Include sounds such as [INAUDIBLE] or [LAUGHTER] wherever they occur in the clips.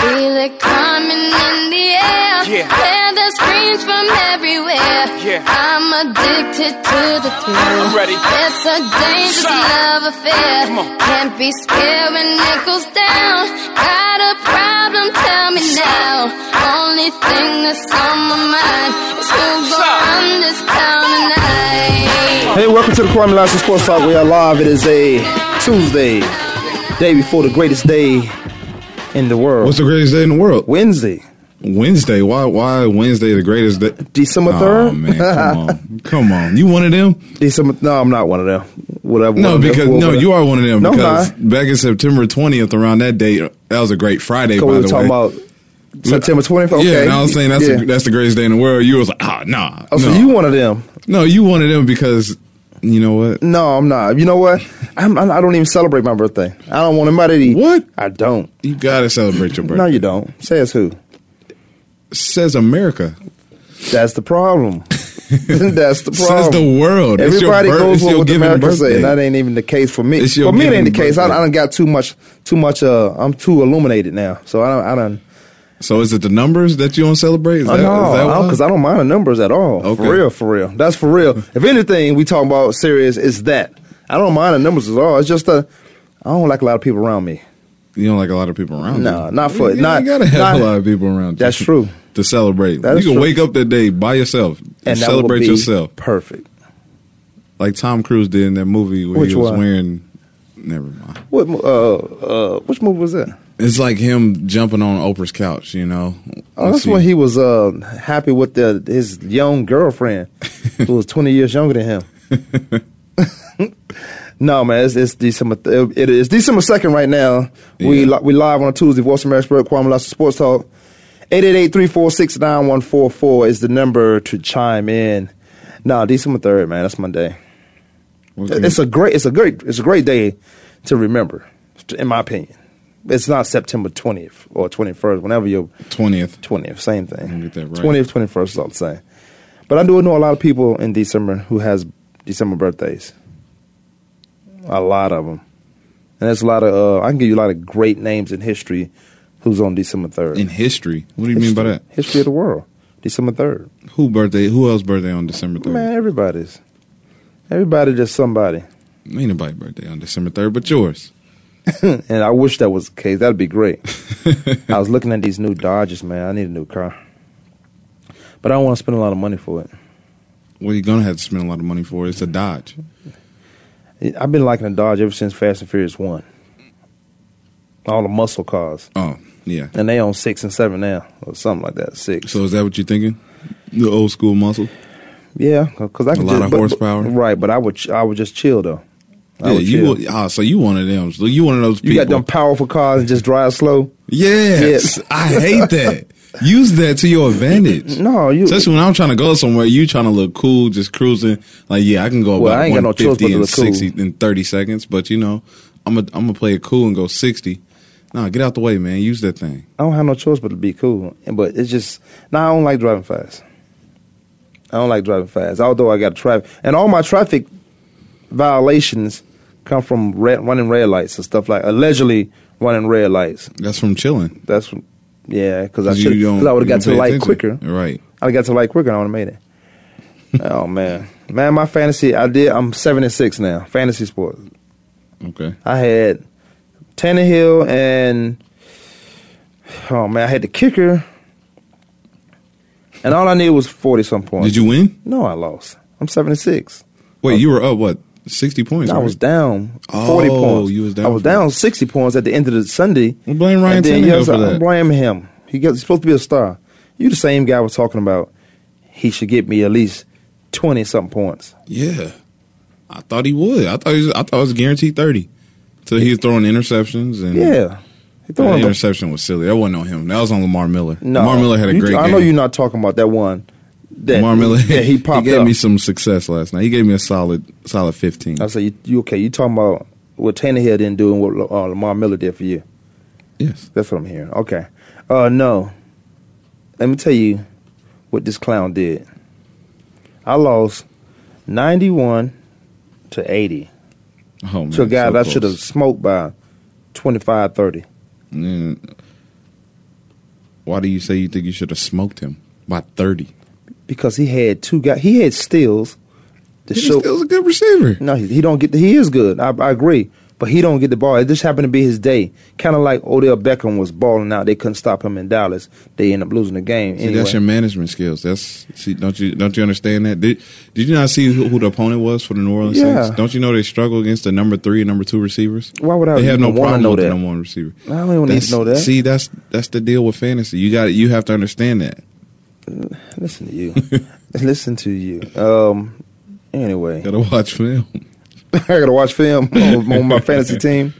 Feel it coming in the air. Yeah. Hear the screams from everywhere. Yeah. I'm addicted to the thrill. I'm ready. It's a dangerous Stop. love affair. Come on. Can't be scared when it goes down. Got a problem? Tell me now. Only thing that's on my mind is who's gonna run this town tonight. Hey, welcome to the Kwame Lasseter Sports Talk. We are live. It is a Tuesday, day before the greatest day in the world. What's the greatest day in the world? Wednesday, Wednesday. Why? Why Wednesday the greatest day? December third. Oh man, come on, [LAUGHS] come on. You one of them? December. No, I'm not one of them. Whatever. No, of them. because no, you are one of them. No, because not. back in September twentieth, around that date, that was a great Friday. By we the talking way. about September 20th. Okay. Yeah, and I was saying that's Yeah. the, that's the greatest day in the world. You was like, ah, nah. Oh, so you one of them? No, you one of them because you know what? No, I'm not. You know what? [LAUGHS] I'm, I'm, I don't even celebrate my birthday. I don't want anybody to. What? I don't. You gotta celebrate your birthday. No, you don't. Says who? Says America. That's the problem. [LAUGHS] That's the problem. [LAUGHS] Says the world. Everybody bir- goes with what America say, birthday. and that ain't even the case for me. For me, it ain't the given case. I, I birthday. done got too much, too much. Uh, I'm too illuminated now, so I don't. I don't. So is it the numbers that you don't celebrate? Is Oh, that, no, is because I, don't mind the numbers at all. Okay. For real, for real. That's for real. If anything, we talk about serious, it's that. I don't mind the numbers at all. It's just that I don't like a lot of people around me. You don't like a lot of people around No, you. not for- you, not- You gotta have not- a lot of people around. That's true. To celebrate, That you can true. wake up that day by yourself and, celebrate yourself, Perfect. like Tom Cruise did in that movie where Which he was one? wearing. Never mind. What? Uh, uh, which movie was that? It's like him jumping on Oprah's couch. You know. Oh, that's when he was uh, happy with the, his young girlfriend, [LAUGHS] who was twenty years younger than him. [LAUGHS] no, man, it's, it's December. Th- it is December second right now. We Yeah. li- we live on a Tuesday. Voice of America Kwame Lasseter Sports Talk. 888-346-9144 is the number to chime in. No, December third, man. That's my day. It's a great. It's a great. It's a great day to remember, in my opinion. It's not September twentieth or twenty first. Whenever you're 20th. twentieth, same thing. Get that right. Twentieth, twenty first is all the same. But I do know a lot of people in December who has December birthdays. A lot of them, and there's a lot of. Uh, I can give you a lot of great names in history who's on December third. In history, what do you mean by that? History of the world, December third. Who birthday? Who else birthday on December third? Man, everybody's. Everybody just somebody. Ain't nobody birthday on December third, but yours. [LAUGHS] And I wish that was the case. That'd be great. I was looking at these new Dodges, man. I need a new car. But I don't want to spend a lot of money for it. Well, you're gonna have to spend a lot of money for it. It's a Dodge. I've been liking a Dodge ever since Fast and Furious 1. All the muscle cars. Oh, yeah. And they on 6 and 7 now, or something like that. 6. So is that what you're thinking? The old school muscle. yeah, because I A can a lot just, of but- horsepower. but- right, but I would I would just chill, though. I Yeah, you. Ah, so you one of them. So you one of those people. You got them powerful cars and just drive slow? Yes, Yeah. I hate that. Use that to your advantage. [LAUGHS] No, you. Especially when I'm trying to go somewhere, you trying to look cool, just cruising. Like, yeah, I can go Well, about I ain't got no 150 and look cool. 60 in 30 seconds. But you know, I'm gonna I'm gonna play it cool and go 60. Nah, get out the way, man. Use that thing. I don't have no choice but to be cool. But it's just, nah, I don't like driving fast. I don't like driving fast. Although I got traffic, and all my traffic violations come from red, running red lights and stuff like allegedly running red lights. That's from chilling. That's yeah, because I should. I would have got to the light attention. quicker. Right. I got to the light quicker. and I would have made it. [LAUGHS] oh man, man, my fantasy. I did. I'm seven and six now. Fantasy sports. Okay. I had Tannehill and oh man, I had the kicker, and all I needed was forty some points. Did you win? No, I lost. I'm seventy six. Wait, you were up what? 60 points. I right? was down forty Oh, points. you was down I was down sixty points at the end of the Sunday. Well, blame Ryan Tannehill yes, for I that. blame him. He got, he's supposed to be a star. You the same guy was talking about. He should get me at least twenty something points. Yeah, I thought he would. I thought he was, I thought it was guaranteed thirty. So he was throwing interceptions and Yeah, he throwing the- interception was silly. That wasn't on him. That was on Lamar Miller. No, Lamar Miller had a You- great I game. know you're not talking about that one. That Lamar Miller. Yeah, he popped He gave up. me some success last night. He gave me a solid, solid fifteen. I say you, you okay? You talking about what Tannehill didn't do and what uh, Lamar Miller did for you? Yes. That's what I'm hearing. Okay. Uh, no. Let me tell you what this clown did. I lost 91 to 80 Oh man. to a guy so that I should have smoked by 25, 30. Mm. why do you say you think you should have smoked him by thirty? Because he had two guys. He had Stills to He show. still a good receiver. No, he, he don't get. The, he is good. I, I agree, but he don't get the ball. It just happened to be his day. Kind of like Odell Beckham was balling out. They couldn't stop him in Dallas. They end up losing the game. See, anyway. that's your management skills. That's see, don't you don't you understand that? Did did you not see who, who the opponent was for the New Orleans Yeah. Saints? Don't you know they struggle against the number three and number two receivers? Why would I They have no problem know with the number one receiver. I don't even need to know that. See, that's that's the deal with fantasy. You got you have to understand that. Listen to you. [LAUGHS] Listen to you. Um. Anyway, Got to watch film. [LAUGHS] I gotta watch film on, on my fantasy team.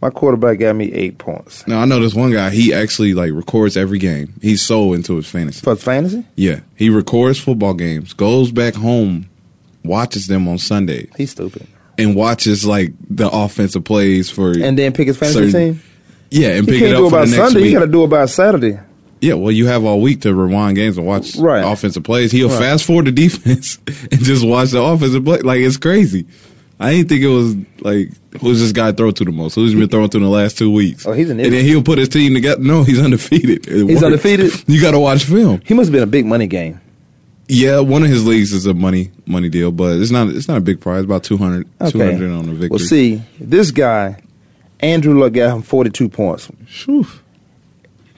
My quarterback got me eight points Now I know this one guy. He actually like records every game. He's so into his fantasy. for fantasy. Yeah, he records football games, goes back home, watches them on Sundays, He's stupid. and watches like the offensive plays for And then pick his fantasy certain- team. Yeah, and He pick it up do it for by Sunday. week. You got to do it by Saturday. Yeah, well, you have all week to rewind games and watch Right. offensive plays. He'll Right. fast forward the defense [LAUGHS] and just watch the offensive play. Like it's crazy. I didn't think it was like who's this guy throw to the most? Who's he been throwing to in the last two weeks? Oh, he's an and then he'll put his team together. No, he's undefeated. It He's works. undefeated? [LAUGHS] You got to watch film. He must have been a big money game. Yeah, one of his leagues is a money money deal, but it's not it's not a big prize. About 200, Okay. 200 on the victory. Well, see, this guy, Andrew Luck got him 42 points. Phew.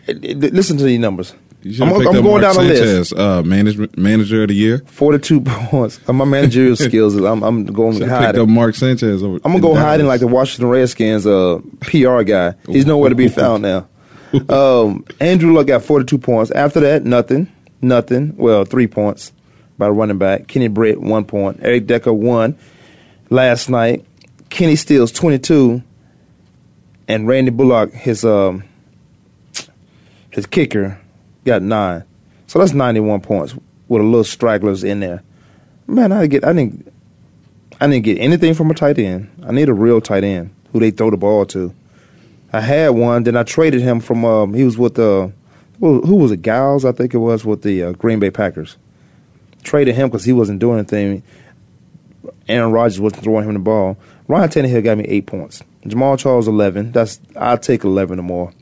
Listen to these numbers. I'm, I'm going Mark down the list. Uh, management manager of the year. 42 points. [LAUGHS] My managerial [LAUGHS] skills, I'm, I'm going to hide. picked up Mark Sanchez. Over I'm gonna go hide in like the Washington Redskins uh, PR guy. He's nowhere to be [LAUGHS] found now. Um, Andrew Luck got 42 points. After that, nothing, nothing. Well, three points by the running back. Kenny Britt one point. Eric Decker one last night. Kenny Stills 22, and Randy Bullock his um his kicker got nine. So that's 91 points with a little stragglers in there. Man, I get I didn't I didn't get anything from a tight end. I need a real tight end who they throw the ball to. I had one, then I traded him from. Um, he was with the who, who was it? Giles, I think it was with the uh, Green Bay Packers. Traded him because he wasn't doing anything. Aaron Rodgers wasn't throwing him the ball. Ryan Tannehill got me eight points. Jamaal Charles eleven. That's I'll take eleven or more.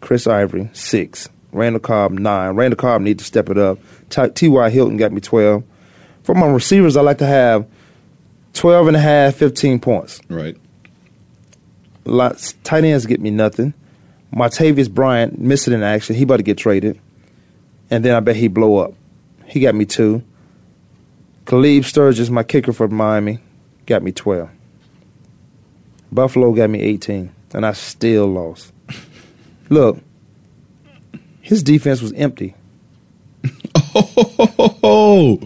Chris Ivory six. Randall Cobb nine. Randall Cobb need to step it up. T.Y. Hilton got me twelve. For my receivers, I like to have 12 and a half, 15 points. right. Lots, tight ends get me nothing. Martavis Bryant missing in action. He about to get traded. And then I bet he blow up. He got me two. Caleb Sturgis, my kicker for Miami, got me 12. Buffalo got me 18. And I still lost. Look, his defense was empty. Oh,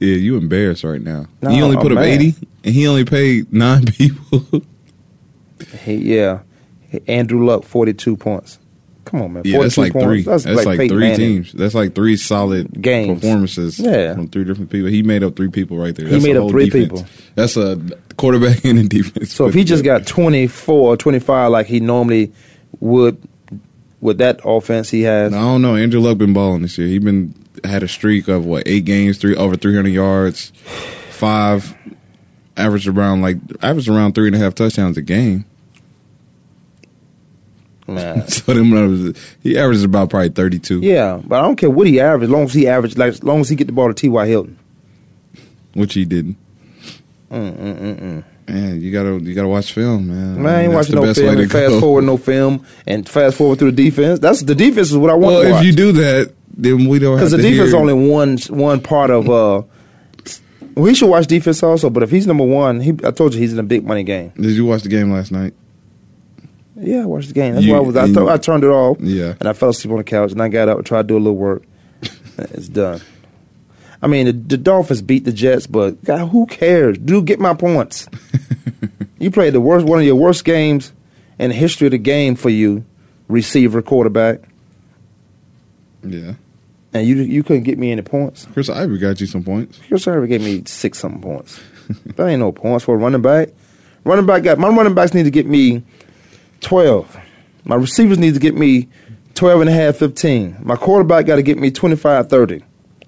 yeah, you embarrassed right now. No, he only put up eighty, and he only paid nine [LAUGHS] people. He, yeah. Andrew Luck, 42 points. Come on, man. yeah, that's like points. three. That's, like, Peyton three Manning. teams. That's like three solid Games. performances Yeah. from three different people. He made up three people right there. He That's made a up three defense. people. That's a quarterback [LAUGHS] and a defense. So if he just got 24 or 25 like he normally would with that offense he has, I don't know. Andrew Luck been balling this year. He been had a streak of what eight games, three over three hundred yards, five, averaged around like averaged around three and a half touchdowns a game. man. [LAUGHS] So them numbers, he averages about probably thirty two. yeah, but I don't care what he averaged, as long as he averaged, like as long as he get the ball to T.Y. Hilton. which he didn't. Mm, mm, mm, mm. Man, you gotta you gotta watch film, man. Man, I ain't watching no film and fast go. forward no film and fast forward through the defense. That's the defense is what I want Well, to watch. if you do that, then we don't because the to defense is hear- only one one part of. uh well, he should watch defense also, but if he's number one, he, I told you he's in a big money game. Did you watch the game last night? Yeah, I watched the game. That's You- why I was. I, th- I turned it off. Yeah. and I fell asleep on the couch, and I got up and tried to do a little work. [LAUGHS] it's done. I mean, the, the Dolphins beat the Jets, but God, who cares? Dude, get my points. [LAUGHS] you played the worst, one of your worst games in the history of the game for you, receiver, quarterback, Yeah. and you you couldn't get me any points. Chris Ivory got you some points. Chris Ivory gave me six something points. that ain't no points for a running back. Running back got my running backs need to get me twelve. My receivers need to get me 12 and a half, 15. My quarterback got to get me 25, 30.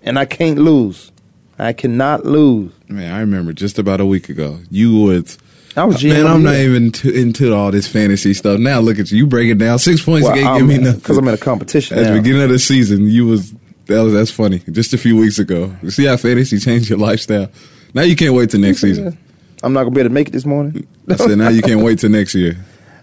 And I can't lose. I cannot lose. Man, I remember just about a week ago, you would I was GM. Man, I'm not even into all this fantasy stuff. Now look at you. You break it down. Six points. Well, can't I'm- give me nothing. because I'm in a competition At the beginning of the season, you was that was that's funny. Just a few weeks ago. You see how fantasy changed your lifestyle. Now you can't wait till next season. [LAUGHS] I'm not gonna be able to make it this morning. I said now you can't wait till next year.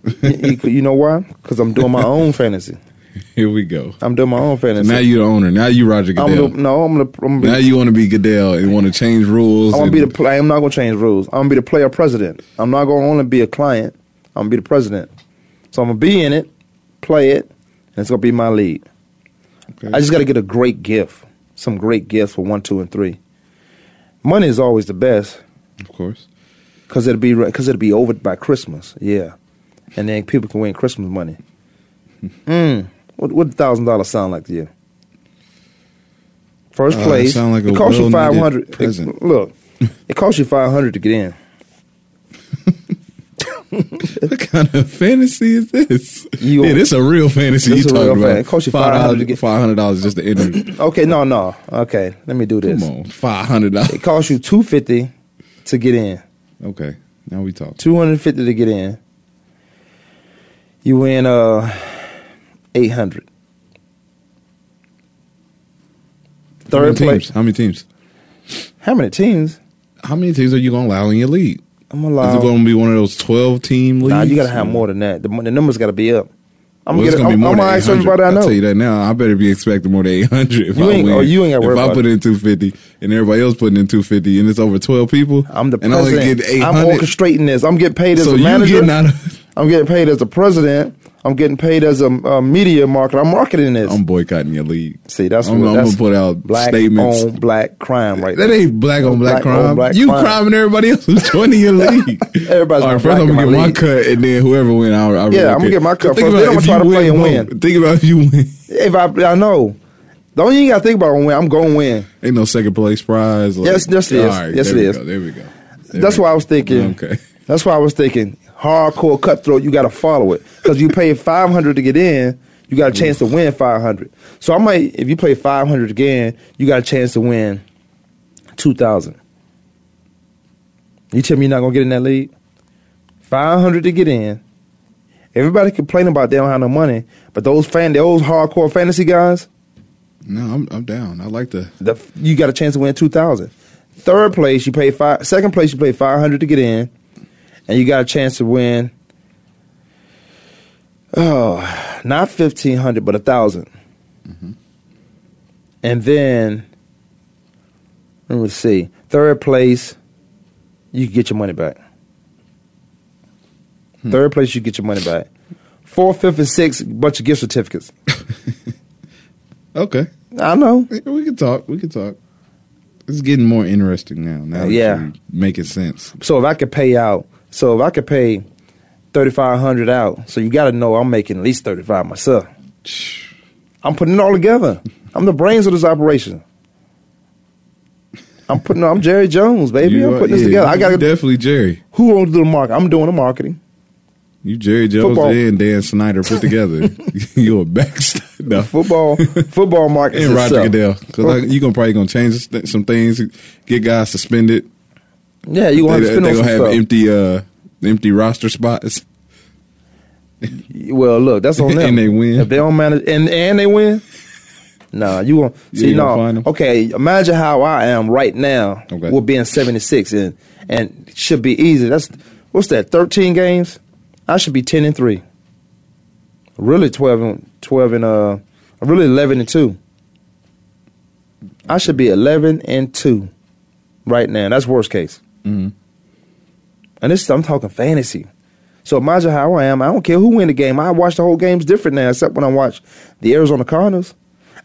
[LAUGHS] you, you know why? Because I'm doing my [LAUGHS] own fantasy. [LAUGHS] Here we go. I'm doing my own fantasy. Now you're the owner. Now you Roger I'm the, no, I'm gonna. I'm now you want to be Goodell and want to change rules. I want to be the. Play, I'm not gonna change rules. I'm gonna be the player president. I'm not gonna only be a client. I'm gonna be the president. So I'm gonna be in it, play it, and it's gonna be my lead. Okay. I just got to get a great gift, some great gifts for one, two, and three. Money is always the best of course. because it'll be because it'll be over by Christmas. Yeah, and then people can win Christmas money. [LAUGHS] Mm. What what thousand dollars sound like to you? First Uh, it place. sound like it costs you five hundred. Look, it costs you five hundred to get in. [LAUGHS] What kind of fantasy is this? You- yeah, this a real fantasy This you talking real about. fan- it costs you 500 to get- Five hundred dollars just to enter. [CLEARS THROAT] Okay, no, no. Okay, let me do this. Come on, five hundred dollars. It costs you two fifty to get in. Okay, now we talk. Two hundred fifty to get in. You win uh eight hundred. How many Third teams? place. How many teams? How many teams? How many teams are you gonna allow in your league? I'm gonna lie. Is it gonna be one of those twelve team leagues? Nah, you gotta have more than that. The, the numbers gotta be up. I'm Well, gonna gonna I'm, be more I'm than gonna ask 800. everybody I I'll tell you that now. I better be expecting more than eight hundred. If You I ain't- win. oh, you ain't gotta if I put in two fifty and everybody else putting in two fifty and it's over twelve people, I'm the and I only president. get eight I'm orchestrating this. I'm getting paid as So a you manager. getting out of? I'm getting paid as a president. I'm getting paid as a, a media marketer. I'm marketing this. I'm boycotting your league. See, that's I'm, what I'm that's gonna put out black statements. on black crime right That there. ain't black on black, Black on crime. black you crime. and everybody else who's joining your [LAUGHS] league. Everybody's All right, first I'm gonna get my league. cut, and then whoever win, I'll, I'll Yeah, I'm gonna get my cut Think first, about then I'm if gonna try to play and win. Think about if you win. If I, I know. The only thing you gotta think about when win, I'm gonna win. Ain't no second place prize. like- Yes, yes, it is. Right, Yes, there it is. Go, there we go. There That's why I was thinking. Okay. That's why I was thinking. Hardcore cutthroat. You gotta follow it because you pay 500 to get in. You got a chance to win 500. So I might, if you play 500 again, you got a chance to win 2,000. You tell me you're not gonna get in that league? 500 to get in. Everybody complain about they don't have no money, but those fan, those hardcore fantasy guys, No, I'm I'm down. I like the. the, you got a chance to win 2000 third place you pay five second place you pay 500 to get in and you got a chance to win oh not 1500 but a 1000 mm-hmm. and then let me see third place you can get your money back hmm. third place you get your money back fourth fifth and sixth bunch of gift certificates [LAUGHS] Okay, i know we can talk. We can talk. It's getting more interesting now. Now, that Yeah. making sense. So if I could pay out, so if I could pay thirty five hundred out, so you got to know I'm making at least thirty five myself. I'm putting it all together. I'm the brains of this operation. I'm putting. I'm Jerry Jones, baby. You I'm are- putting this yeah, together. I got definitely Jerry. Who owns the market? I'm doing the marketing. You Jerry Jones Football. and Dan Snyder put together. [LAUGHS] [LAUGHS] you a backstab. No. Football, football market. And Roger Goodell, because you're gonna probably gonna change some things, get guys suspended. Yeah, you They, want to they on gonna have stuff. empty, uh, empty roster spots. Well, look, that's on [LAUGHS] them. And they win. If they don't manage, and and they win. Nah, you won't see. gonna No, okay. Imagine how I am right now. Okay. We're being seventy six, and and should be easy. That's what's that? Thirteen games. I should be ten and three. Really twelve and twelve and uh, really eleven and two. I should be eleven and two, right now. That's worst case. Mhm. And this I'm talking fantasy. So imagine how I am. I don't care who win the game. I watch the whole games different now, except when I watch the Arizona Cardinals.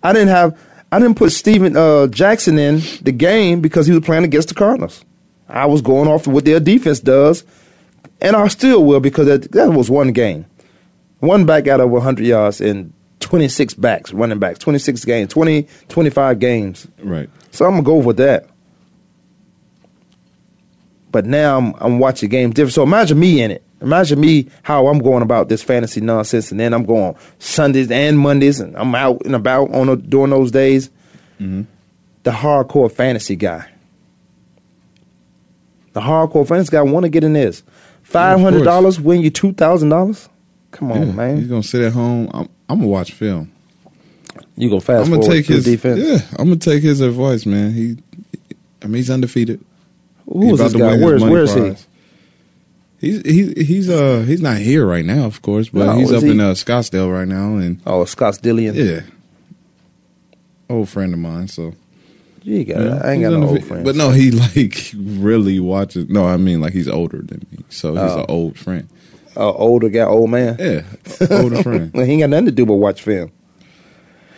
I didn't have I didn't put Steven uh, Jackson in the game because he was playing against the Cardinals. I was going off what their defense does, and I still will because that, that was one game. One back out of 100 yards and 26 backs, running backs, 26 games, 20, 25 games. Right. So I'm gonna go with that. But now I'm I'm watching games different. So imagine me in it. Imagine me how I'm going about this fantasy nonsense, and then I'm going Sundays and Mondays, and I'm out and about on the, during those days. Mm-hmm. The hardcore fantasy guy. The hardcore fantasy guy want to get in this. Five hundred dollars win you two thousand dollars. Come on, Yeah, man. He's gonna sit at home. I'm, I'm gonna watch film. You gonna fast I'm gonna forward take to his defense? Yeah, I'm gonna take his advice, man. He, I mean, he's undefeated. Who is this guy? Where's he? He's he's he's uh he's not here right now, of course, but No, he's is up he? in uh, Scottsdale right now, and Oh, Scott Dillian. yeah, old friend of mine. So You got yeah, I ain't he's got no old friends. But no, he [LAUGHS] like really watches. No, I mean like he's older than me, so he's Oh. an old friend. uh, older guy, old man. Yeah, older [LAUGHS] friend. Well, he ain't got nothing to do but watch film.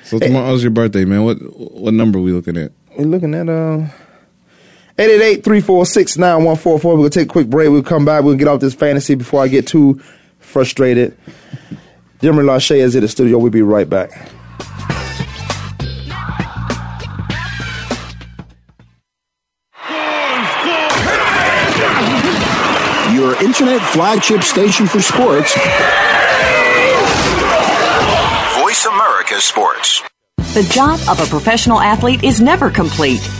So tomorrow's your birthday, man. What what number are we looking at? We're looking at uh. 888-346-9144. We're going to take a quick break. We'll come back. We'll get off this fantasy before I get too frustrated. Jimmy Lachey is in the studio. We'll be right back. Your internet flagship station for sports. Voice America Sports. The job of a professional athlete is never complete.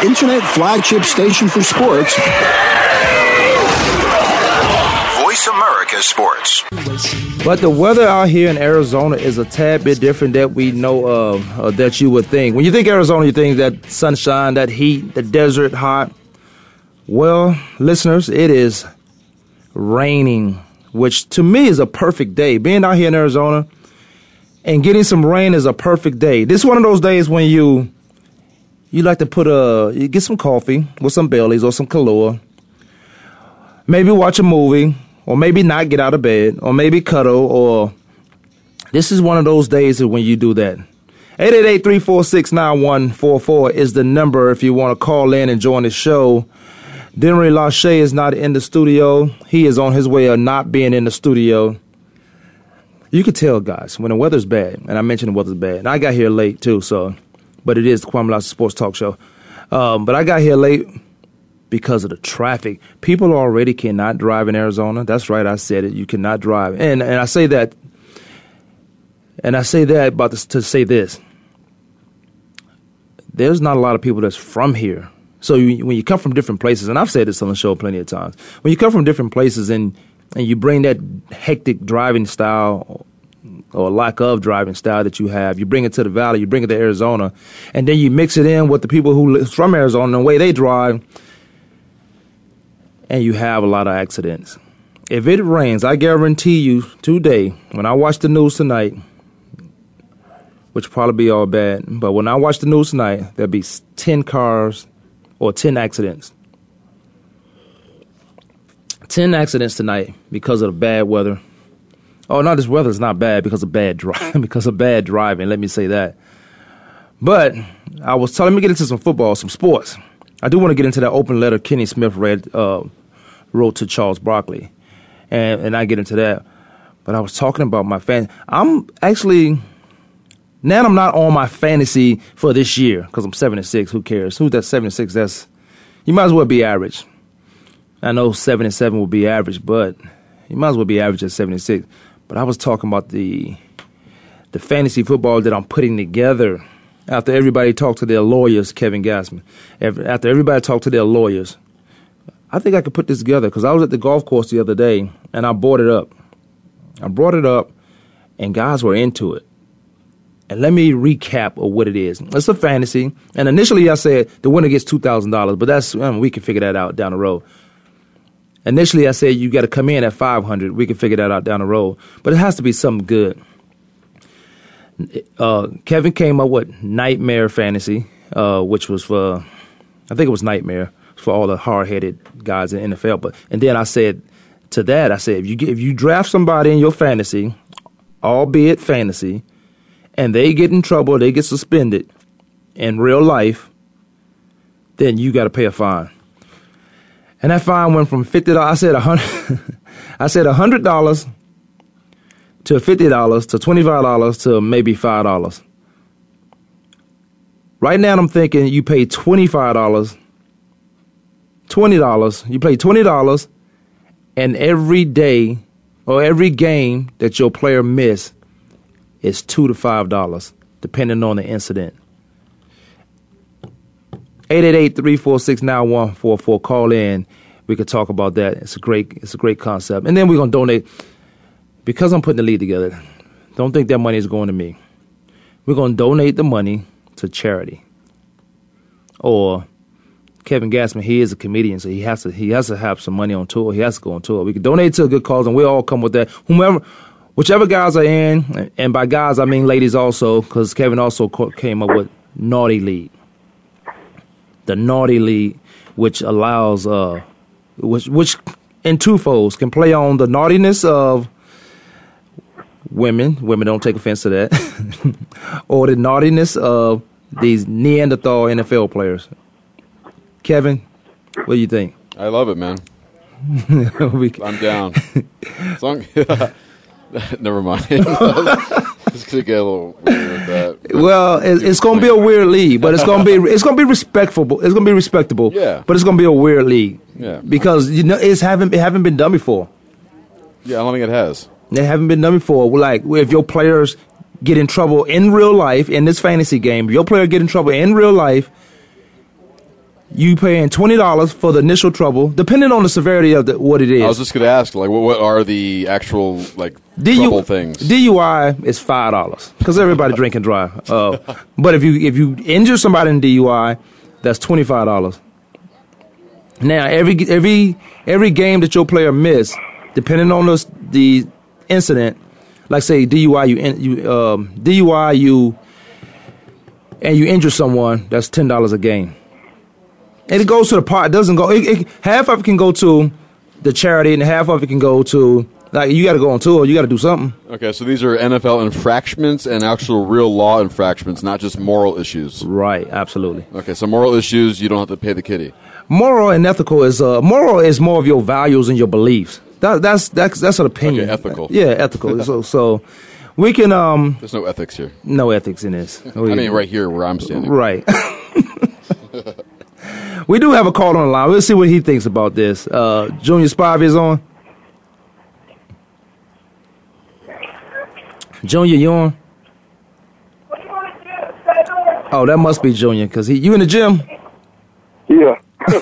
Your internet flagship station for sports. Voice America Sports. But the weather out here in Arizona is a tad bit different that we know of, uh, that you would think. When you think Arizona, you think that sunshine, that heat, the desert hot. Well, listeners, it is raining, which to me is a perfect day. Being out here in Arizona and getting some rain is a perfect day. This is one of those days when you you like to put a you get some coffee with some Baileys or some Kahlua, maybe watch a movie, or maybe not get out of bed, or maybe cuddle, or this is one of those days when you do that. 888-346-9144 is the number if you want to call in and join the show. Denry Lachey is not in the studio. He is on his way of not being in the studio. You can tell, guys, when the weather's bad, and I mentioned the weather's bad, and I got here late too, so, but it is the Kwame Sports Talk Show. Um, but I got here late because of the traffic. People already cannot drive in Arizona. That's right, I said it. You cannot drive, and and I say that, and I say that about to say this. There's not a lot of people that's from here. So you, when you come from different places, and I've said this on the show plenty of times, when you come from different places and and you bring that hectic driving style or lack of driving style that you have, you bring it to the valley, you bring it to Arizona, and then you mix it in with the people who live from Arizona the way they drive, and you have a lot of accidents. If it rains, I guarantee you today, when I watch the news tonight, which probably be all bad, but when I watch the news tonight, there'll be 10 cars or 10 accidents. 10 accidents tonight because of the bad weather. Oh, no, this weather is not bad because of bad driving, [LAUGHS] because of bad driving, let me say that. But I was telling me get into some football, some sports. I do want to get into that open letter Kenny Smith read, uh, wrote to Charles Barkley, and and I get into that. But I was talking about my fan. I'm actually Now I'm not on my fantasy for this year because I'm seven and six. Who cares? Who's that seven and six? That's you might as well be average. I know seven and seven will be average, but you might as well be average at seven and six. But I was talking about the the fantasy football that I'm putting together after everybody talked to their lawyers, Kevin Gassman. After everybody talked to their lawyers, I think I could put this together because I was at the golf course the other day and I brought it up. I brought it up, and guys were into it. And let me recap of what it is. It's a fantasy, and initially I said the winner gets two thousand dollars, but that's um, we can figure that out down the road. Initially, I said you got to come in at five hundred. We can figure that out down the road, but it has to be something good. Uh, Kevin came up with Nightmare Fantasy, uh, which was for I think it was Nightmare for all the hard headed guys in NFL. But and then I said to that, I said if you get, if you draft somebody in your fantasy, albeit fantasy, and they get in trouble, they get suspended in real life, then you got to pay a fine. And that fine went from fifty dollars. I said a hundred. [LAUGHS] I said a hundred dollars to fifty dollars to twenty five dollars to maybe five dollars. Right now, I'm thinking you pay twenty five dollars. Twenty dollars. You pay twenty dollars, and every day or every game that your player miss is two to five dollars, depending on the incident. 888-346-9144. Call in. We could talk about that. It's a great it's a great concept. And then we're gonna donate because I'm putting the lead together. Don't think that money is going to me. We're gonna donate the money to charity. Or Kevin Gassman, he is a comedian, so he has to he has to have some money on tour. He has to go on tour. We can donate to a good cause, and we all come with that. Whomever, whichever guys are in, and by guys I mean ladies also, because Kevin also came up with Naughty League, the Naughty League, which allows uh, which which in twofolds can play on the naughtiness of women. Women don't take offense to that, [LAUGHS] or the naughtiness of these Neanderthal NFL players. Kevin, what do you think? I love it, man. [LAUGHS] We- I'm down. [LAUGHS] Long- Never mind. Just gonna get a little weird with that. [LAUGHS] well, it, it's going to be a weird league, but it's going to be [LAUGHS] it's to be respectful. It's going to be respectable. Yeah. But it's going to be a weird league. Yeah. Because you know it's haven't it haven't been done before. Yeah, I don't think it has. They haven't been done before. Like if your players get in trouble in real life in this fantasy game, your player get in trouble in real life, you paying twenty dollars for the initial trouble, depending on the severity of the, what it is. I was just gonna ask, like, what, what are the actual like DU trouble things? DUI is five dollars because everybody [LAUGHS] drink and drive. Uh, but if you if you injure somebody in DUI, that's twenty five dollars. Now every every every game that your player miss, depending on the the incident, like say DUI, you in- you um, DUI you and you injure someone, that's ten dollars a game. And it goes to the part. It doesn't go. It, it, half of it can go to the charity, and half of it can go to like you got to go on tour. You got to do something. okay, so these are NFL infractions and actual real law infractions, not just moral issues. Right. Absolutely. Okay, so moral issues, you don't have to pay the kitty. Moral and ethical is uh, moral is more of your values and your beliefs. That, that's that's that's an opinion. Okay, ethical. Yeah, ethical. so [LAUGHS] so we can um There's no ethics here. no ethics in this. I mean, right here where I'm standing. Right. [LAUGHS] we do have a call on the line. We'll see what he thinks about this. Uh, Junior Spivey is on. Junior, you on? Oh, that must be Junior, because he you in the gym? Yeah. [LAUGHS]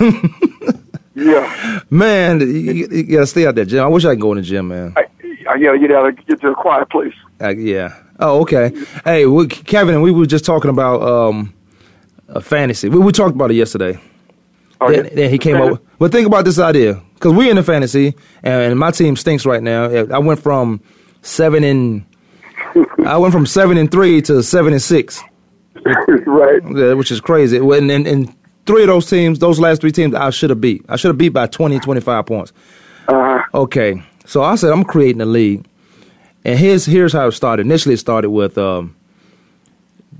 yeah. Man, you, you- gotta stay out there, gym. I wish I could go in the gym, man. I, I gotta get out and get to a quiet place. Uh, yeah. Oh, okay. Hey, we, Kevin, we were just talking about um, a fantasy. We, we talked about it yesterday. Oh, then, yeah. then he came up. But think about this idea, because we're in the fantasy, and, my team stinks right now. I went from seven and I went from seven and three to seven and six, [LAUGHS] right. yeah, which is crazy. And, and, and three of those teams, those last three teams, I should have beat. I should have beat by 20, 25 points. Uh, Okay, so I said I'm creating a league, and here's here's how it started. Initially, it started with um,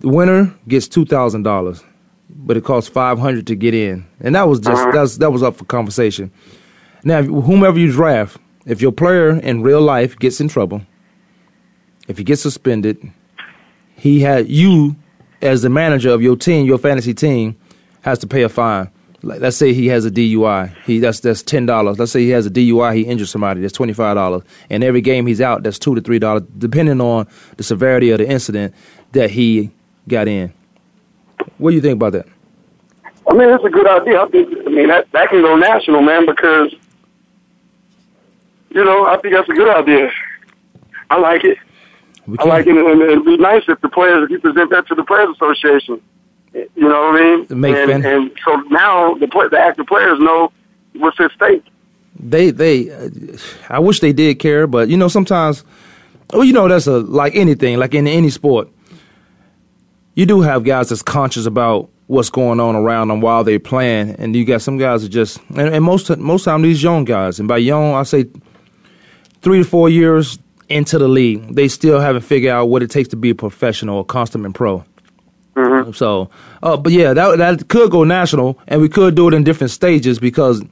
the winner gets two thousand dollars, but it costs five hundred to get in, and that was just that's that was up for conversation. Now, whomever you draft, if your player in real life gets in trouble, if he gets suspended, he had you as the manager of your team, your fantasy team, has to pay a fine. Like, let's say he has a DUI. He that's that's ten dollars. Let's say he has a DUI. He injured somebody. That's twenty five dollars. And every game he's out, that's two to three dollars, depending on the severity of the incident that he got in. What do you think about that? I mean, it's a good idea. I think. I mean, that that can go national, man, because you know, I think that's a good idea. I like it. I like it, and it'd be nice if the players, if you present that to the Players Association. You know what I mean? Make and, fin- and so now the play, the active players know what's at stake. they they uh, I wish they did care, but you know sometimes well you know that's a like anything like in any sport. You do have guys that's conscious about what's going on around them while they're playing, and you got some guys that just and, and most most time these young guys, and by young I say three to four years into the league, they still haven't figured out what it takes to be a professional, a consummate pro. So, uh, but yeah, that that could go national, and we could do it in different stages because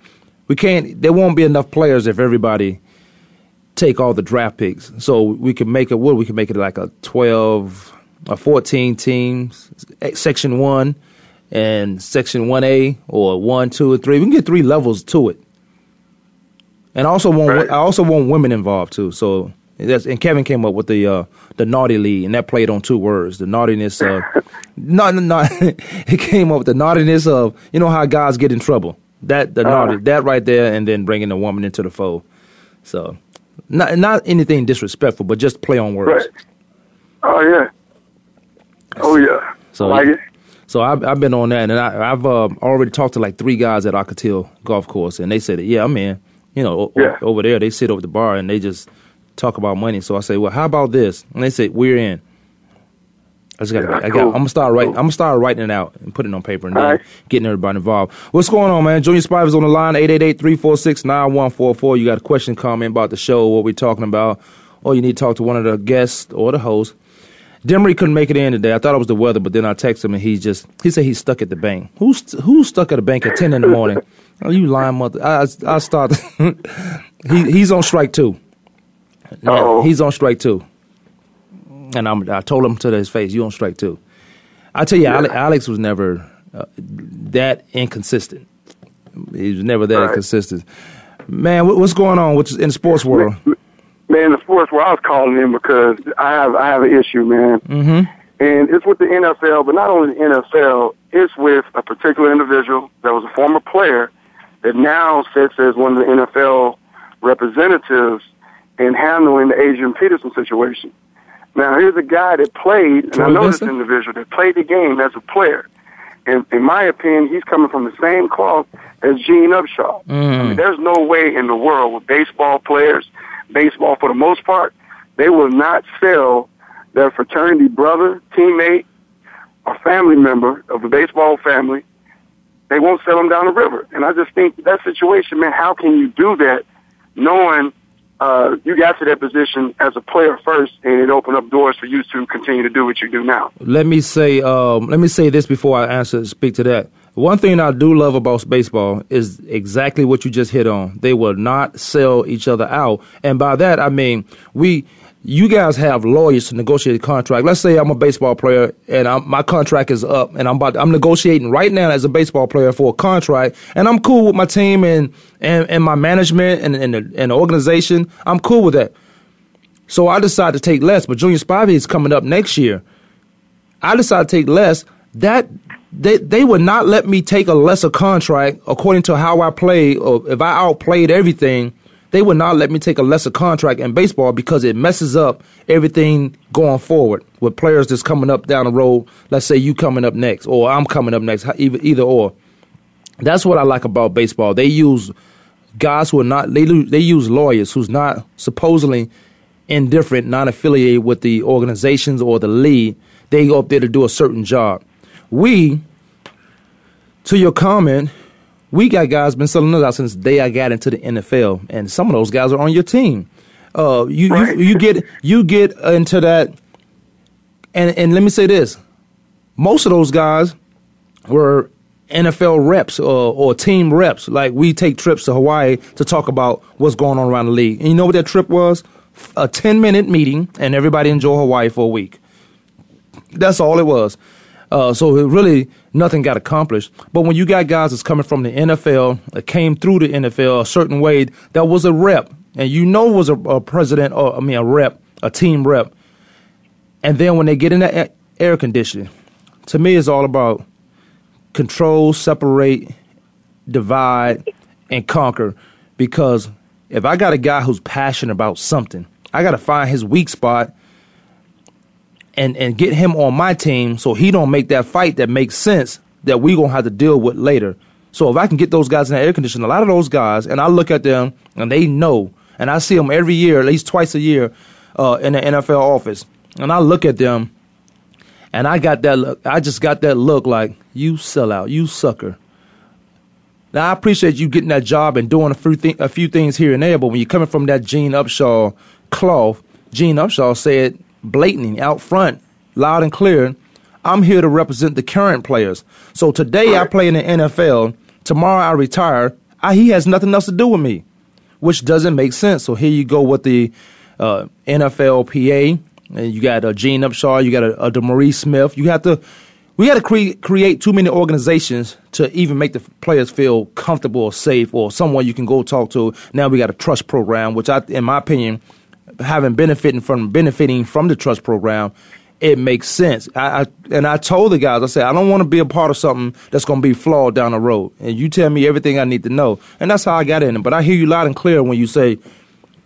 we can't. There won't be enough players if everybody take all the draft picks. So we can make it. What we can make it like a twelve, a fourteen teams, eh, section one, and section one A or one, two, and three. We can get three levels to it. And I also want I also want women involved too. So that's and Kevin came up with the uh, the naughty league, and that played on two words: the naughtiness of [LAUGHS] not not. [LAUGHS] it came up with the naughtiness of you know how guys get in trouble. That the naughty that right there, and then bringing the woman into the fold. So not not anything disrespectful, but just play on words. Right. Oh yeah. Oh yeah. So I like it. So I've, I've been on that, and I, I've uh, already talked to like three guys at Alcatil Golf Course, and they said, "Yeah, I'm in." You know, o- Yeah. over there they sit over the bar and they just talk about money. So I say, "Well, how about this?" And they say, "We're in." I just got. Yeah, I got. cool. I'm gonna start writing. I'm gonna start writing it out and putting it on paper and then right. getting everybody involved. What's going on, man? Junior Spivey's on the line. 888-346-9144. You got a question, comment about the show, what we're talking about, or you need to talk to one of the guests or the host. Demery couldn't make it in today. I thought it was the weather, but then I texted him and he just he said he's stuck at the bank. Who's who's stuck at the bank at ten in the morning? [LAUGHS] Oh, you lying mother! I I, I start. [LAUGHS] he he's on strike too. Uh-oh. He's on strike too. And I'm, I told him to his face, "You on strike too." I tell you, Ale- Alex was never uh, that inconsistent. He was never that Right. inconsistent. Man, what, what's going on with in the sports world? Man, the sports where I was calling in because I have I have an issue, man. Mm-hmm. And it's with the NFL, but not only the NFL, it's with a particular individual that was a former player that now sits as one of the NFL representatives in handling the Adrian Peterson situation. Now, here's a guy that played, and I know this individual that played the game as a player. And in my opinion, he's coming from the same cloth as Gene Upshaw. I mean, there's no way in the world with baseball players, baseball for the most part, they will not sell their fraternity brother, teammate, or family member of the baseball family. They won't sell them down the river. And I just think that situation, man, how can you do that knowing uh, you got to that position as a player first and it opened up doors for you to continue to do what you do now? let me say um, let me say this before I answer speak to that. One thing I do love about baseball is exactly what you just hit on. They will not sell each other out, and by that I mean we. You guys have lawyers to negotiate a contract. Let's say I'm a baseball player and I'm, my contract is up, and I'm about I'm negotiating right now as a baseball player for a contract, and I'm cool with my team and and, and my management and and the, and the organization. I'm cool with that. So I decide to take less, but Junior Spivey is coming up next year. I decide to take less. That they they would not let me take a lesser contract according to how I played or if I outplayed everything. They would not let me take a lesser contract in baseball because it messes up everything going forward with players that's coming up down the road. Let's say you coming up next or I'm coming up next, either either or. That's what I like about baseball. They use guys who are not they they use lawyers who's not supposedly indifferent, not affiliated with the organizations or the league. They go up there to do a certain job. We, to your comment, we got guys been selling us out since the day I got into the NFL, and some of those guys are on your team. Uh, you, Right. you you get you get into that, and and let me say this: most of those guys were NFL reps or, or team reps. Like we take trips to Hawaii to talk about what's going on around the league. And you know what that trip was? A ten minute meeting, and everybody enjoy Hawaii for a week. That's all it was. Uh, so really nothing got accomplished. But when you got guys that's coming from the NFL, that came through the NFL a certain way, that was a rep, and you know was a, a president or I mean a rep, a team rep. And then when they get in that air conditioning, to me it's all about control, separate, divide, and conquer. Because if I got a guy who's passionate about something, I got to find his weak spot and and get him on my team so he don't make that fight that makes sense that we gonna have to deal with later. So if I can get those guys in the air conditioning, a lot of those guys, and I look at them and they know, and I see them every year, at least twice a year, uh, in the NFL office, and I look at them, and I got that look. I just got that look like you sell out, you sucker. Now I appreciate you getting that job and doing a few, a few things here and there, but when you're coming from that Gene Upshaw cloth, Gene Upshaw said blatant out front, loud and clear. I'm here to represent the current players. So today I play in the NFL. Tomorrow I retire. I, he has nothing else to do with me, which doesn't make sense. So here you go with the uh, NFLPA, and you got a Gene Upshaw, you got a, DeMaurice Smith. You have to. We got to cre- create too many organizations to even make the players feel comfortable or safe or someone you can go talk to. Now we got a trust program, which I, in my opinion, having benefiting from benefiting from the trust program, it makes sense. I, I, and I told the guys, I said, I don't want to be a part of something that's going to be flawed down the road. And you tell me everything I need to know, and that's how I got in it. But I hear you loud and clear when you say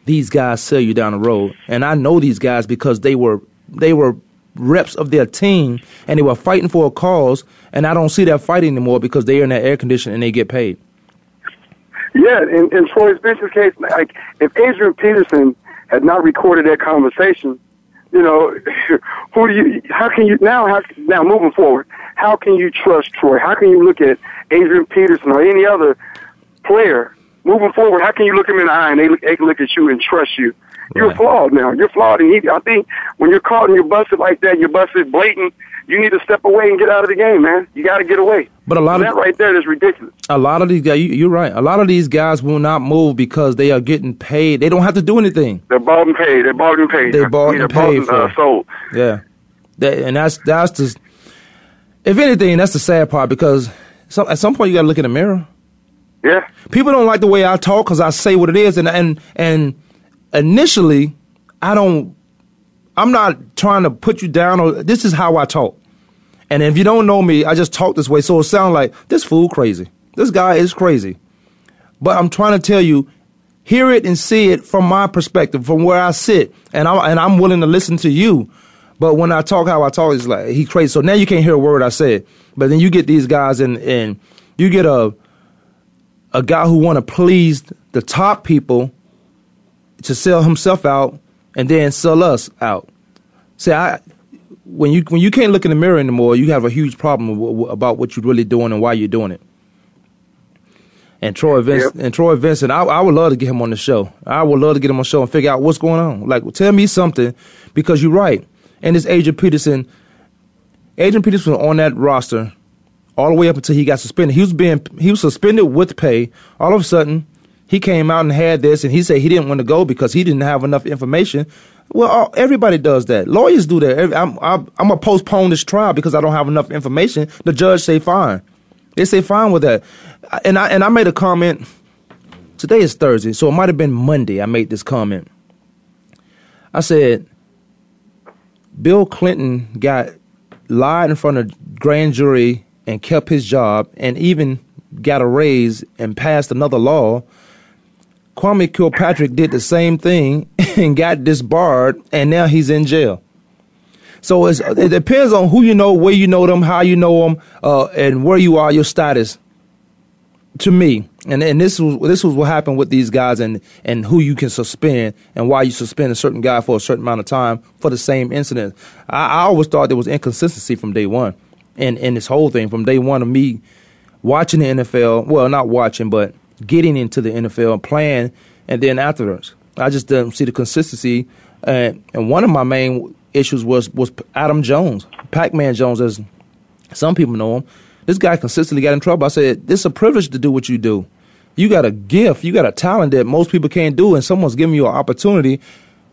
these guys sell you down the road, and I know these guys because they were they were reps of their team and they were fighting for a cause. And I don't see that fight anymore because they're in that air condition and they get paid. Yeah, in, in Troy Vincent's case, like if Adrian Peterson had not recorded that conversation, you know, [LAUGHS] who do you? How can you now? How now moving forward? How can you trust Troy? How can you look at Adrian Peterson or any other player moving forward? How can you look him in the eye and they look, they can look at you and trust you? You're Right. flawed now. You're flawed, and he, I think when you're caught and you're busted like that, you're busted blatant. You need to step away and get out of the game, man. You got to get away. But a lot of that right there is ridiculous. a lot of these guys, you, you're right. A lot of these guys will not move because they are getting paid. They don't have to do anything. They're bought and paid. They're bought and paid. They're bought and paid uh, for. sold. Yeah, that, and that's that's the. If anything, that's the sad part because some, at some point you got to look in the mirror. Yeah. People don't like the way I talk because I say what it is, and and and initially, I don't. I'm not trying to put you down. Or this is how I talk. And if you don't know me, I just talk this way, so it sounds like this fool crazy. This guy is crazy. But I'm trying to tell you, hear it and see it from my perspective, from where I sit, and I'm and I'm willing to listen to you. But when I talk how I talk, it's like he crazy. So now you can't hear a word I said. But then you get these guys and and you get a a guy who want to please the top people to sell himself out and then sell us out. See, I when you when you can't look in the mirror anymore, you have a huge problem w- w- about what you're really doing and why you're doing it. And Troy Vincent, and Troy Vincent, I, I would love to get him on the show. I would love to get him on the show and figure out what's going on. Like, tell me something, because you're right. And this Adrian Peterson, Adrian Peterson was on that roster all the way up until he got suspended. He was being he was suspended with pay. All of a sudden, he came out and had this, and he said he didn't want to go because he didn't have enough information. Well, all- everybody does that. Lawyers do that. I'm I'm, I'm gonna postpone this trial because I don't have enough information. The judge say fine. They say fine with that. And I and I made a comment. Today is Thursday, so it might have been Monday. I made this comment. I said, Bill Clinton got lied in front of grand jury and kept his job and even got a raise and passed another law. Kwame Kilpatrick did the same thing and got disbarred and now he's in jail. So it depends on who you know, where you know them, how you know them, uh, and where you are, your status. To me, and and this was this was what happened with these guys, and and who you can suspend, and why you suspend a certain guy for a certain amount of time for the same incident. I, I always thought there was inconsistency from day one, and and this whole thing from day one of me watching the NFL. Well, not watching, but getting into the NFL and playing, and then afterwards, I just didn't see the consistency. Uh, and one of my main issues was was Adam Jones, Pac-Man Jones, as some people know him. This guy consistently got in trouble. I said, "This is a privilege to do what you do. You got a gift, you got a talent that most people can't do, and someone's giving you an opportunity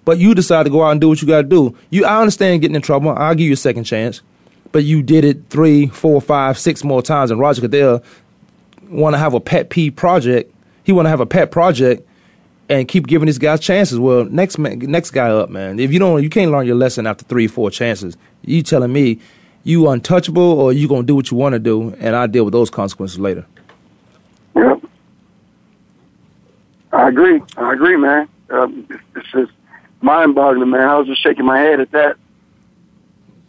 But you decide to go out and do what you got to do. You, I understand getting in trouble. I'll give you a second chance. But you did it three, four, five, six more times, and Roger Goodell want to have a pet peeve project. He want to have a pet project and keep giving these guys chances. Well, next man, next guy up, man. If you don't, you can't learn your lesson after three, four chances. You telling me you untouchable, or you gonna do what you want to do, and I deal with those consequences later. Yep. I agree. I agree, man. Um, it's just mind-boggling, man. I was just shaking my head at that.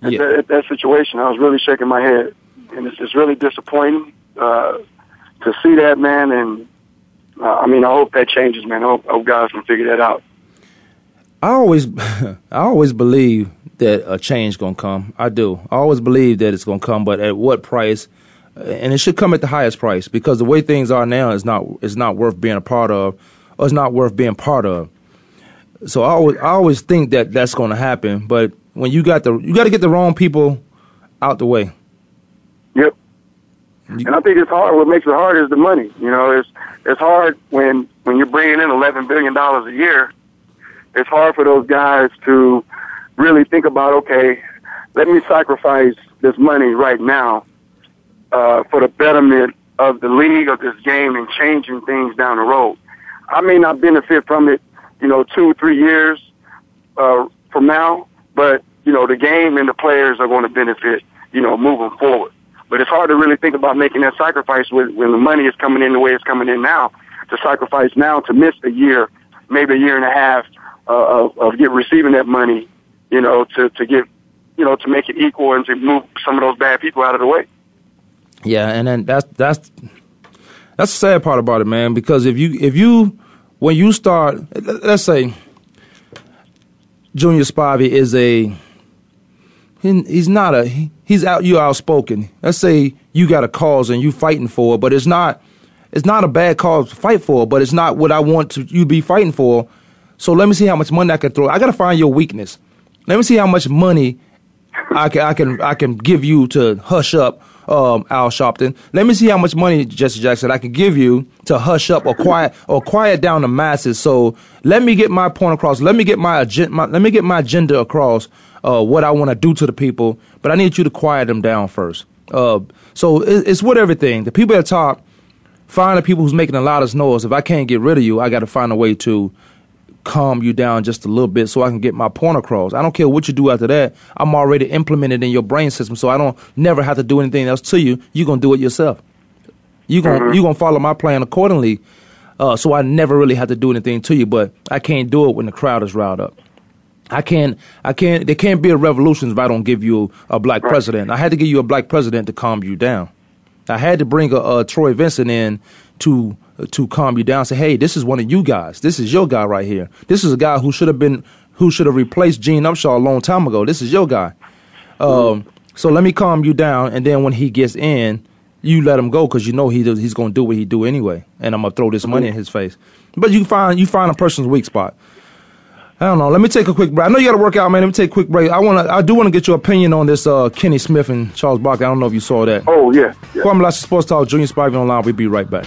At, Yeah. that, at that situation, I was really shaking my head, and it's just really disappointing uh, to see that, man. And uh, I mean, I hope that changes, man. I hope, I hope guys can figure that out. I always, [LAUGHS] I always believe that a change gonna come. I do. I always believe that it's gonna come, but at what price? Uh, And it should come at the highest price because the way things are now is not is not worth being a part of, or it's not worth being part of. So I always, I always think that that's gonna happen. But when you got the, you got to get the wrong people out the way. And I think it's hard. What makes it hard is the money. You know, it's it's hard when when you're bringing in eleven billion dollars a year. It's hard for those guys to really think about. Okay, let me sacrifice this money right now uh, for the betterment of the league of this game and changing things down the road. I may not benefit from it, you know, two three years uh, from now, but you know, the game and the players are going to benefit, you know, moving forward. But it's hard to really think about making that sacrifice when, when the money is coming in the way it's coming in now. To sacrifice now to miss a year, maybe a year and a half uh, of, of get receiving that money, you know, to to get, you know, to make it equal and to move some of those bad people out of the way. Yeah, and then that's that's that's the sad part about it, man. Because if you if you when you start, let- let's say Junior Spivey is a he, he's not a he, he's out you outspoken. Let's say you got a cause and you fighting for it, but it's not it's not a bad cause to fight for, but it's not what I want to you be fighting for. So let me see how much money I can throw. I got to find your weakness. Let me see how much money I can I can I can give you to hush up um, Al Sharpton. Let me see how much money Jesse Jackson I can give you to hush up or quiet or quiet down the masses. So let me get my point across. Let me get my agenda. Let me get my agenda across. Uh, what I want to do to the people, but I need you to quiet them down first. Uh, so it, it's with everything. The people at the top find the people who's making the loudest noise. If I can't get rid of you, I got to find a way to calm you down just a little bit so I can get my point across. I don't care what you do after that. I'm already implemented in your brain system, so I don't never have to do anything else to you. You're gonna do it yourself. You're gonna you gonna follow my plan accordingly. Uh, so I never really have to do anything to you, but I can't do it when the crowd is riled up. I can't. I can't. There can't be a revolution if I don't give you a black president. I had to give you a black president to calm you down. I had to bring a, a Troy Vincent in to to calm you down. Say, hey, this is one of you guys. This is your guy right here. This is a guy who should have been who should have replaced Gene Upshaw a long time ago. This is your guy. Um, so let me calm you down, and then when he gets in, you let him go because you know he does, he's going to do what he do anyway, and I'm gonna throw this money in his face. But you find you find a person's weak spot. I don't know. Let me take a quick break. I know you got to work out, man. Let me take a quick break. I want to. I do want to get your opinion on this uh, Kenny Smith and Charles Barkley. I don't know if you saw that. Oh yeah. yeah. Kwame Lassiter Sports Talk, Junior Spivey online. We'll be right back.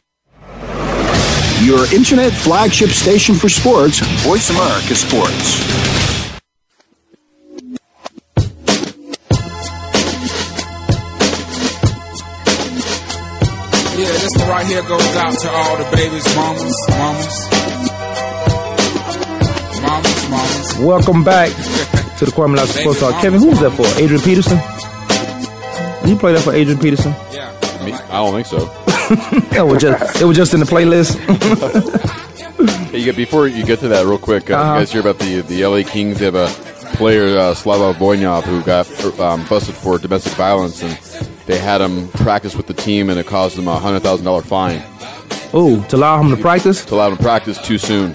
Your internet flagship station for sports. Voice America Sports. Yeah, this one right here goes out to all the babies, mamas, mamas. Mamas, mamas. Welcome back [LAUGHS] to the Kwame Lassiter Sports Talk. Kevin, who was that for? Adrian Peterson? Did you play that for Adrian Peterson? Me, I don't think so. [LAUGHS] it was just it was just in the playlist. [LAUGHS] Hey, you get, before you get to that, real quick, uh, Uh-huh. you guys hear about the the LA Kings? They have a player, uh, Slava Voynov, who got um, busted for domestic violence, and they had him practice with the team, and it caused him a hundred thousand dollar fine Oh, to allow him to practice? to allow him to practice too soon.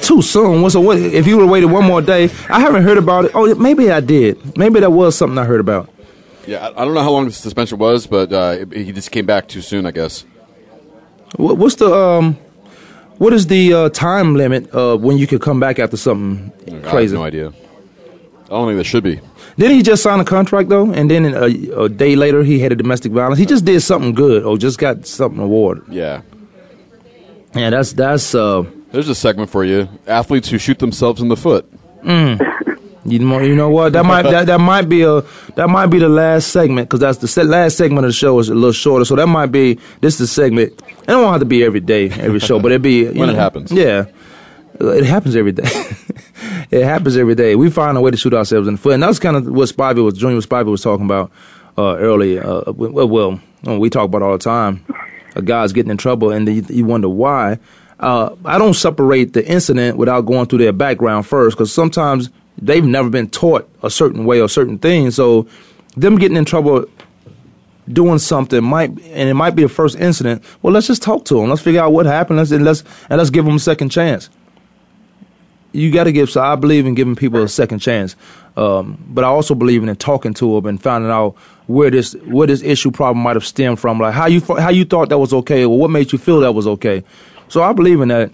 Too soon. What's a, what? If you would have waited one more day, I haven't heard about it. Oh, maybe I did. Maybe that was something I heard about. Yeah, I, I don't know how long the suspension was, but uh, he just came back too soon, I guess. What- What's the um? What is the uh, time limit uh, when you could come back after something crazy? I crazy? have no idea. I don't think there should be. Didn't he just sign a contract though? And then a, a day later, he had a domestic violence. He just did something good or just got something awarded. Yeah. Yeah, that's that's uh. There's a segment for you: athletes who shoot themselves in the foot. Mm. [LAUGHS] You know, you know what? That might that, that might be a that might be the last segment because that's the se- last segment of the show is a little shorter. So that might be this is the segment. It don't have to be every day, every show, but it'd be When it happens. Yeah, it happens every day. [LAUGHS] it happens every day. We find a way to shoot ourselves in the foot, and that's kind of what Spivey was Junior Spivey was talking about uh, earlier. Uh, well, well, we talk about all the time. A guy's getting in trouble, and you, you wonder why. Uh, I don't separate the incident without going through their background first, because sometimes they've never been taught a certain way or certain things. So, them getting in trouble doing something might, and it might be the first incident. Well, let's just talk to them. Let's figure out what happened. Let's and let's and let's give them a second chance. You got to give. So I believe in giving people a second chance, um, but I also believe in talking to them and finding out where this where this issue problem might have stemmed from. Like how you how you thought that was okay, or what made you feel that was okay. So I believe in that.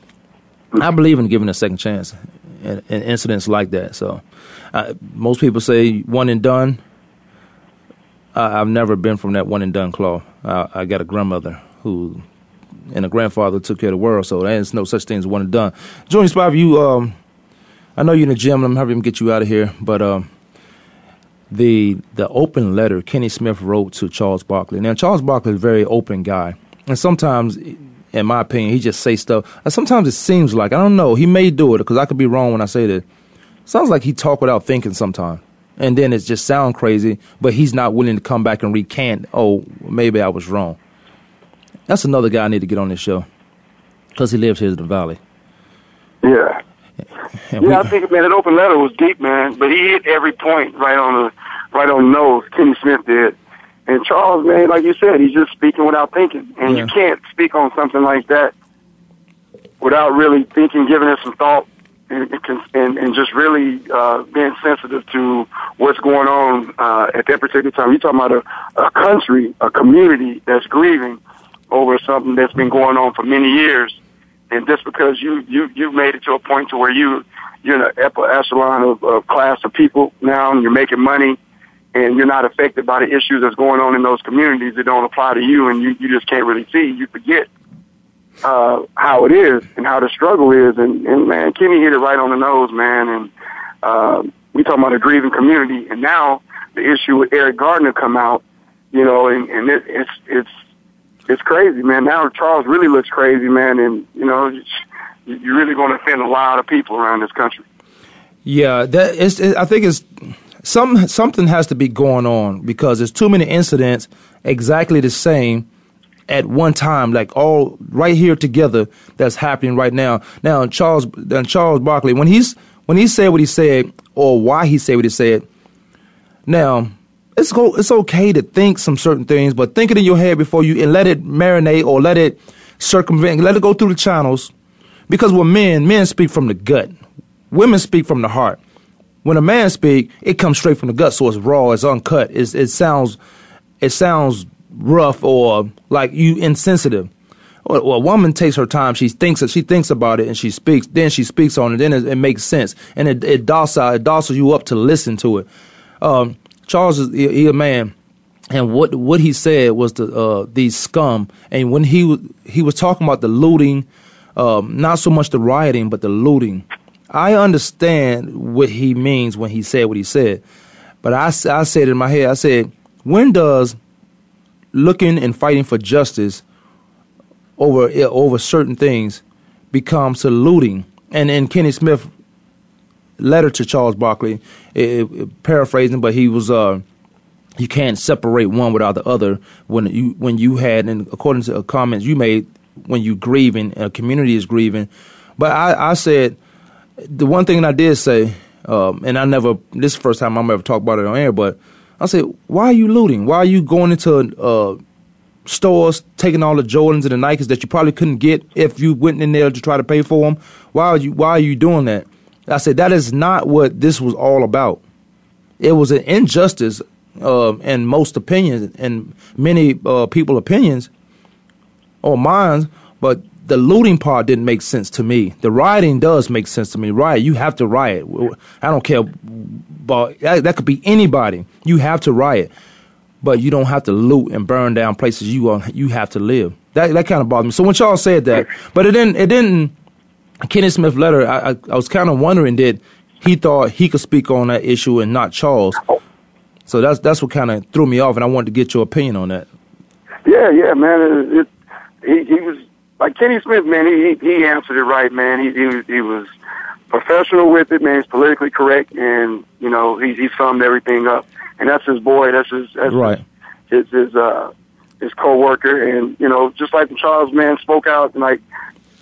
I believe in giving a second chance in, in incidents like that. So uh, most people say one and done. I, I've never been from that one and done claw. I, I got a grandmother who, and a grandfather took care of the world, so there's no such thing as one and done. Junior Spivey, you, um, I know you're in the gym. I'm having to get you out of here, but um, the the open letter Kenny Smith wrote to Charles Barkley. Now Charles Barkley is a very open guy, and sometimes, in my opinion, he just say stuff. And sometimes it seems like I don't know. He may do it because I could be wrong when I say that. Sounds like he talk without thinking sometimes, and then it just sound crazy. But he's not willing to come back and recant. Oh, maybe I was wrong. That's another guy I need to get on this show because he lives here in the valley. Yeah. [LAUGHS] And yeah, we- I think man, that open letter was deep, man. But he hit every point right on the right on the nose. Kenny Smith did, and Charles, man, like you said, he's just speaking without thinking, and Yeah. you can't speak on something like that without really thinking, giving it some thought, and and, and just really uh, being sensitive to what's going on uh, at that particular time. You're talking about a, a country, a community that's grieving over something that's been going on for many years and just because you you you've made it to a point to where you you're in an upper echelon of, of class of people now, and you're making money, and you're not affected by the issues that's going on in those communities that don't apply to you, and you you just can't really see. You forget uh, how it is and how the struggle is, and and man, Kenny hit it right on the nose, man, and uh, we talking about a grieving community, and now the issue with Eric Gardner come out, you know, and and it, it's it's it's crazy, man. Now Charles really looks crazy, man, and you know, you- you're really going to offend a lot of people around this country. Yeah, that is. It, I think it's some something has to be going on because there's too many incidents exactly the same at one time, like all right here together. That's happening right now. Now, Charles, then Charles Barkley, when he's when he said what he said or why he said what he said. Now, it's go, it's okay to think some certain things, but think it in your head before you and let it marinate or let it circumvent, let it go through the channels. Because with men, men speak from the gut. Women speak from the heart. When a man speak, it comes straight from the gut, so it's raw, it's uncut. It's, it sounds, it sounds rough or like you insensitive. Or a woman takes her time. She thinks she thinks about it and she speaks. Then she speaks on it. Then it, it makes sense and it, it docile it docils you up to listen to it. Um, Charles is he, he a man, and what what he said was the uh, these scum. And when he was he was talking about the looting um, not so much the rioting, but the looting. I understand what he means when he said what he said, but I, I said in my head, I said, when does looking and fighting for justice over over certain things become saluting? And in Kenny Smith letter to Charles Barkley, it, it, paraphrasing, but he was uh, you can't separate one without the other. When you when you had, and according to comments you made, when you grieving, a community is grieving. But I, I said the one thing I did say, um, and I never this is the first time I'm ever talked about it on air, but I said, why are you looting? Why are you going into uh, stores, taking all the Jordans and the Nikes that you probably couldn't get if you went in there to try to pay for them? Why are you Why are you doing that? I said that is not what this was all about. It was an injustice uh, in most opinions and many uh, people opinions or minds, but the looting part didn't make sense to me. The rioting does make sense to me. Riot, you have to riot. I don't care, but that, that could be anybody. You have to riot, but you don't have to loot and burn down places you are, you have to live. That that kind of bothered me. So when y'all said that, but it didn't it didn't Kenny Smith letter, I, I, I was kind of wondering did he thought he could speak on that issue and not Charles. So that's that's what kind of threw me off, and I wanted to get your opinion on that. Yeah, yeah, man. It, it, he he was like Kenny Smith, man. He he answered it right, man. He he was, he was professional with it, man. He's politically correct, and you know he he summed everything up. And that's his boy. That's his that's right. His his uh his coworker, and you know just like Charles, man, spoke out like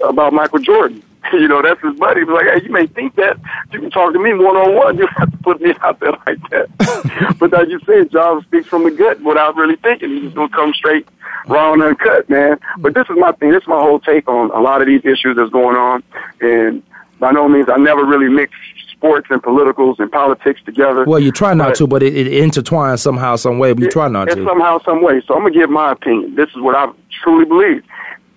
about Michael Jordan. [LAUGHS] you know, that's his buddy. He's like, hey, you may think that. You can talk to me one on one. You don't have to put me out there like that. [LAUGHS] but as you said, John speaks from the gut without really thinking. He's just to come straight, raw and uncut, man. But this is my thing. This is my whole take on a lot of these issues that's going on. And by no means, I never really mix sports and politicals and politics together. Well, you try not but, to, but it, it intertwines somehow, some way. But you try not to. Somehow, some way. So I'm gonna give my opinion. This is what I truly believe.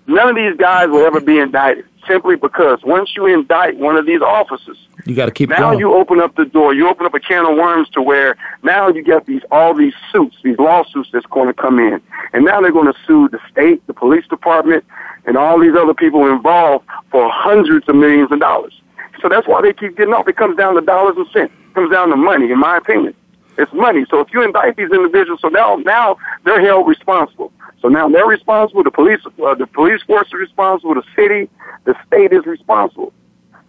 None of these guys will ever be indicted simply because once you indict one of these officers, you got to keep now going. you open up the door. You open up a can of worms to where now you get these all these suits, these lawsuits that's going to come in, and now they're going to sue the state, the police department, and all these other people involved for hundreds of millions of dollars. So that's why they keep getting off. It comes down to dollars and cents. It comes down to money, in my opinion. It's money. So if you indict these individuals, so now now they're held responsible. So now they're responsible. The police, uh, the police force is responsible. The city, the state is responsible.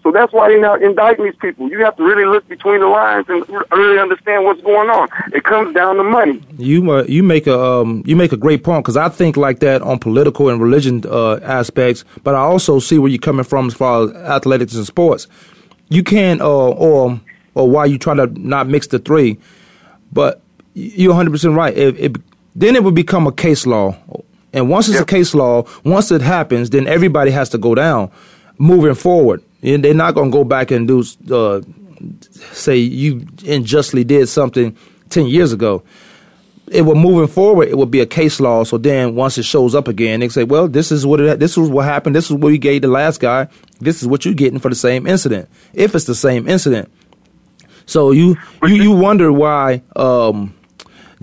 So that's why they're not indicting these people. You have to really look between the lines and really understand what's going on. It comes down to money. You uh, you make a um, you make a great point because I think like that on political and religion uh, aspects, but I also see where you're coming from as far as athletics and sports. You can't uh, or or why you try to not mix the three, but you're 100 percent right. If, if, then it would become a case law and once it's yep. a case law, once it happens, then everybody has to go down moving forward. And they're not going to go back and do, uh, say you unjustly did something 10 years ago. It will moving forward. It will be a case law. So then, once it shows up again, they say, "Well, this is what it, this is what happened. This is what we gave the last guy. This is what you're getting for the same incident. If it's the same incident." So you you you wonder why um,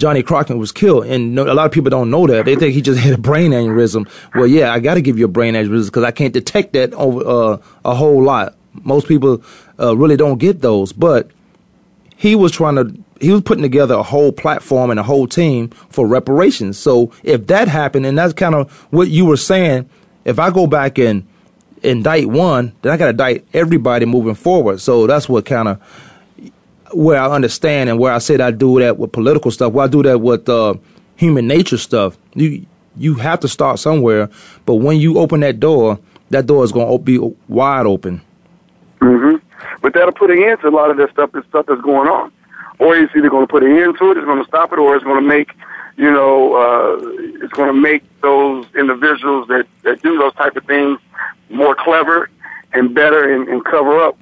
Johnnie Cochran was killed. And a lot of people don't know that. They think he just [LAUGHS] had a brain aneurysm. Well, yeah, I got to give you a brain aneurysm because I can't detect that over uh, a whole lot. Most people uh, really don't get those. But he was trying to, he was putting together a whole platform and a whole team for reparations. So if that happened, and that's kind of what you were saying, if I go back and indict one, then I got to indict everybody moving forward. So that's what kind of where I understand and where I said I do that with political stuff, where I do that with uh, human nature stuff. You you have to start somewhere, but when you open that door, that door is going to be wide open. hmm But that'll put an end to a lot of that stuff. This stuff that's going on, or it's either going to put an end to it, it's going to stop it, or it's going to make you know uh, it's going to make those individuals that that do those type of things more clever and better and, and cover up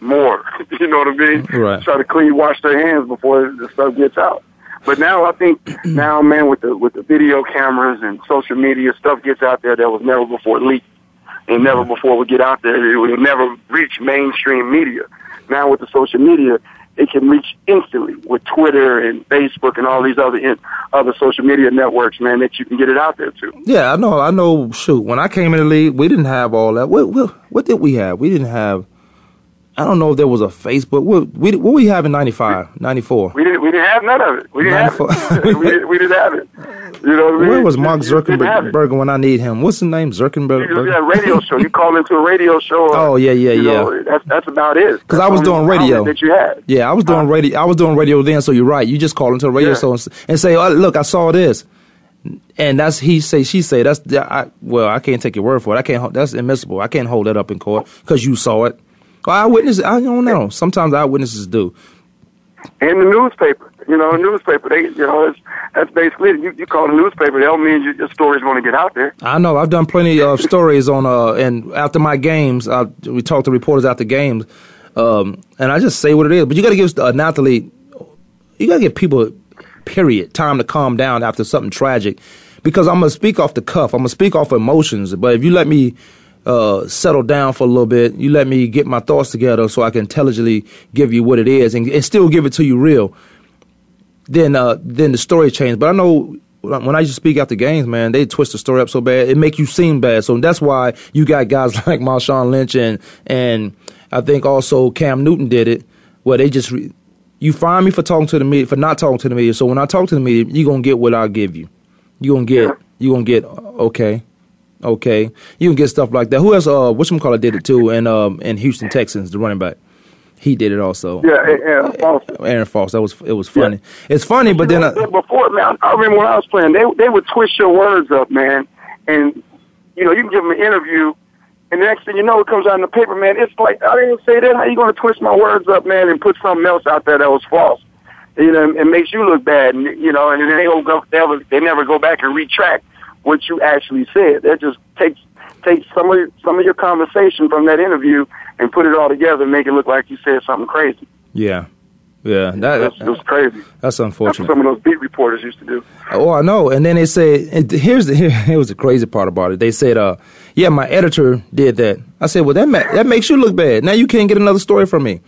more. [LAUGHS] you know what I mean? Right. Try to clean, wash their hands before the stuff gets out. But now I think [CLEARS THROAT] now, man, with the with the video cameras and social media, stuff gets out there that was never before leaked, and never mm. before would get out there. It would never reach mainstream media. Now with the social media, it can reach instantly with Twitter and Facebook and all these other in, other social media networks, man, that you can get it out there too. Yeah, I know. I know. Shoot, when I came in the league, we didn't have all that. What what, what did we have? We didn't have. I don't know if there was a Facebook. What we what we have in 95, 94? We didn't we didn't have none of it. We didn't have it. [LAUGHS] we, didn't, we didn't have it. You know what I mean? Where was Mark You didn't have it. Zuckerberg when I need him? What's his name? Zuckerberg. a radio show. You call into a radio show. uh, Oh, yeah, yeah, yeah. know, that's that's about it. Because I was doing radio. that you had. Yeah, I was doing radio. I was doing radio then. So you're right. You just call into a radio Yeah. show and, and say, oh, "Look, I saw this," and that's he say, she say. That's I, well, I can't take your word for it. I can't. That's admissible. I can't hold that up in court because you saw it. Well, eyewitness. I don't know. Sometimes eyewitnesses do. In the newspaper, you know, the newspaper, they, you know, it's, that's basically it. You, you call the newspaper, that don't mean your, your story's going to get out there. I know. I've done plenty of stories on uh and after my games, I, we talk to reporters after games, um, and I just say what it is. But you got to give an athlete, you got to give people, period, time to calm down after something tragic, because I'm gonna speak off the cuff. I'm gonna speak off emotions. But if you let me uh, settle down for a little bit, you let me get my thoughts together so I can intelligently give you what it is and, and still give it to you real then uh, then the story changed. But I know when I used to speak after games, man, they twist the story up so bad it make you seem bad. So that's why you got guys [LAUGHS] like Marshawn Lynch and and I think also Cam Newton did it, where they just re- you find me for talking to the media for not talking to the media. So when I talk to the media, you gonna get what I give you. You gonna get you gonna get okay. Okay, you can get stuff like that. Who else? Uh, whatchamacallit did it too, and um, in Houston Texans, the running back, he did it also. Yeah, and, and Aaron Fox. That was it was funny. It's funny, but then uh, I, before, man, I remember when I was playing, they they would twist your words up, man, and you know you can give them an interview, and the next thing you know, it comes out in the paper, man. It's like I didn't say that. How you going to twist my words up, man, and put something else out there that was false? You know, it makes you look bad, and you know, and then they don't go, they never, they never go back and retract what you actually said. They just take take some of some of your conversation from that interview and put it all together and make it look like you said something crazy. yeah, yeah, that, It was, crazy. that's unfortunate. That's some of those beat reporters used to do. Oh, I know. And then they said, and here's the here, [LAUGHS] here was the crazy part about it. They said, uh, yeah, my editor did that. I said, well, that ma- that makes you look bad. Now you can't get another story from me.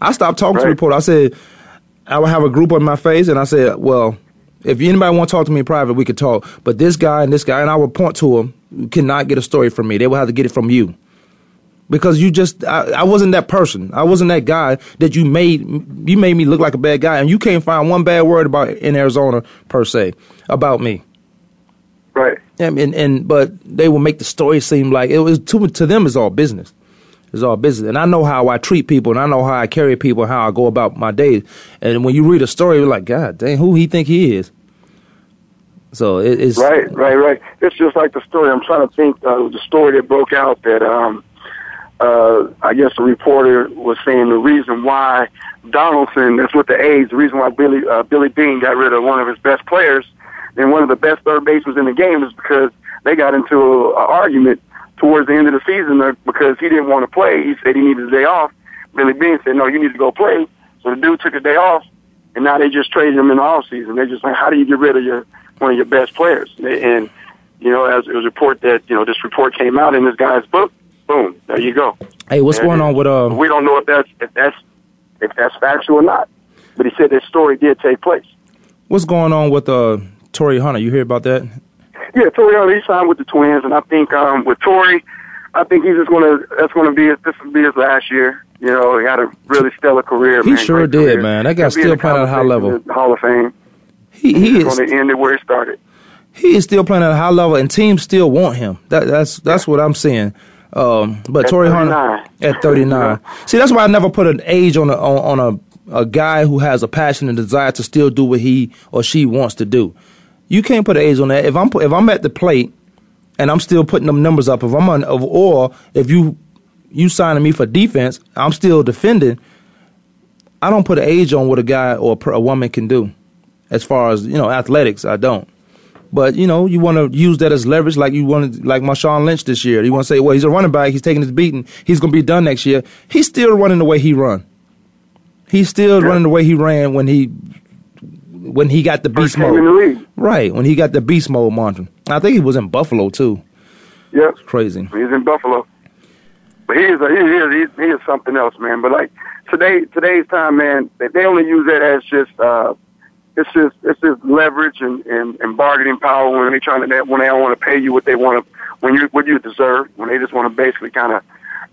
I stopped talking to the reporter. I said, I would have a group on my face, and I said, well, if anybody want to talk to me in private, we could talk. But this guy and this guy, and I would point to him, cannot get a story from me. They will have to get it from you. Because you just, I, I wasn't that person. I wasn't that guy that you made. You made me look like a bad guy, and you can't find one bad word about in Arizona per se about me. Right. And, and and but they will make the story seem like it was to to them it's all business. It's all business, and I know how I treat people, and I know how I carry people, how I go about my days. And when you read a story, you're like, God dang, who he think he is? So it, it's Right, right, right. It's just like the story. I'm trying to think. Uh, the story that broke out that um, uh, I guess the reporter was saying the reason why Donaldson, that's with the A's, the reason why Billy uh, Billy Beane got rid of one of his best players and one of the best third basemen in the game is because they got into a, a argument towards the end of the season uh, because he didn't want to play. He said he needed a day off. Billy Beane said, "No, you need to go play." So the dude took a day off, and now they just traded him in the off season. They're just like, "How do you get rid of your one of your best players?" And you know, as it was a report that you know this report came out in this guy's book, boom, there you go. Hey, what's And going on with uh? We don't know if that's if that's if that's factual or not, but he said this story did take place. What's going on with uh Torii Hunter? You hear about that? Yeah, Torii Hunter, he signed with the Twins, and I think um, with Torii, I think he's just gonna that's gonna be his, this will be his last year. You know, he had a really stellar career. He man, sure did, career. man. That guy He'll be in still playing at a high level. Hall of Fame. He he He's is going to end it where he started. he is still playing at a high level, and teams still want him. That that's that's what I'm seeing. Um, but At Torii Hunter at 39. [LAUGHS] See, that's why I never put an age on a on, on a a guy who has a passion and desire to still do what he or she wants to do. You can't put an age on that. If I'm if I'm at the plate and I'm still putting them numbers up, if I'm on or if you you signing me for defense, I'm still defending. I don't put an age on what a guy or a, a woman can do. As far as you know, athletics, I don't. But you know, you want to use that as leverage, like you wanted, like Marshawn Lynch this year. You want to say, well, he's a running back, he's taking his beating, he's going to be done next year. He's still running the way he run. He's still running the way he ran when he when he got the beast came in the mode. Right when he got the beast mode, Martin. I think he was in Buffalo too. Yep, It's Crazy. he's in Buffalo. But he is a, he is he, he is something else, man. But like today today's time, man, they, they only use that as just uh, it's just it's just leverage and, and, and bargaining power when they trying to when they don't want to pay you what they want to when you what you deserve when they just want to basically kind of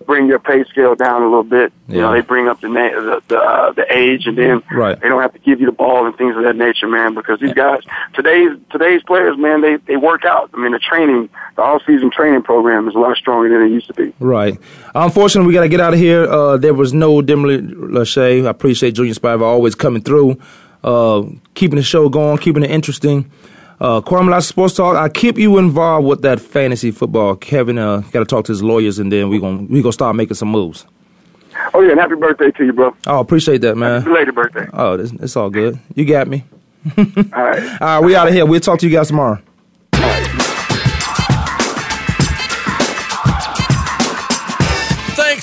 bring your pay scale down a little bit. You know, they bring up the na- the the, uh, the age, and then Right. they don't have to give you the ball and things of that nature, man. Because these guys today's today's players, man, they they work out. I mean, the training, the all season training program is a lot stronger than it used to be. Right. Unfortunately, we got to get out of here. Uh, there was no Dimly Lachey. I appreciate Junior Spivey always coming through, uh, keeping the show going, keeping it interesting. Uh, Kwame Sports Talk. I keep you involved with that fantasy football. Kevin uh, got to talk to his lawyers, and then we gonna we gonna start making some moves. Oh yeah, and happy birthday to you, bro. Oh, appreciate that, man. Belated birthday. Oh, it's, it's all good. You got me. [LAUGHS] All right. All right, we out of here. We'll talk to you guys tomorrow.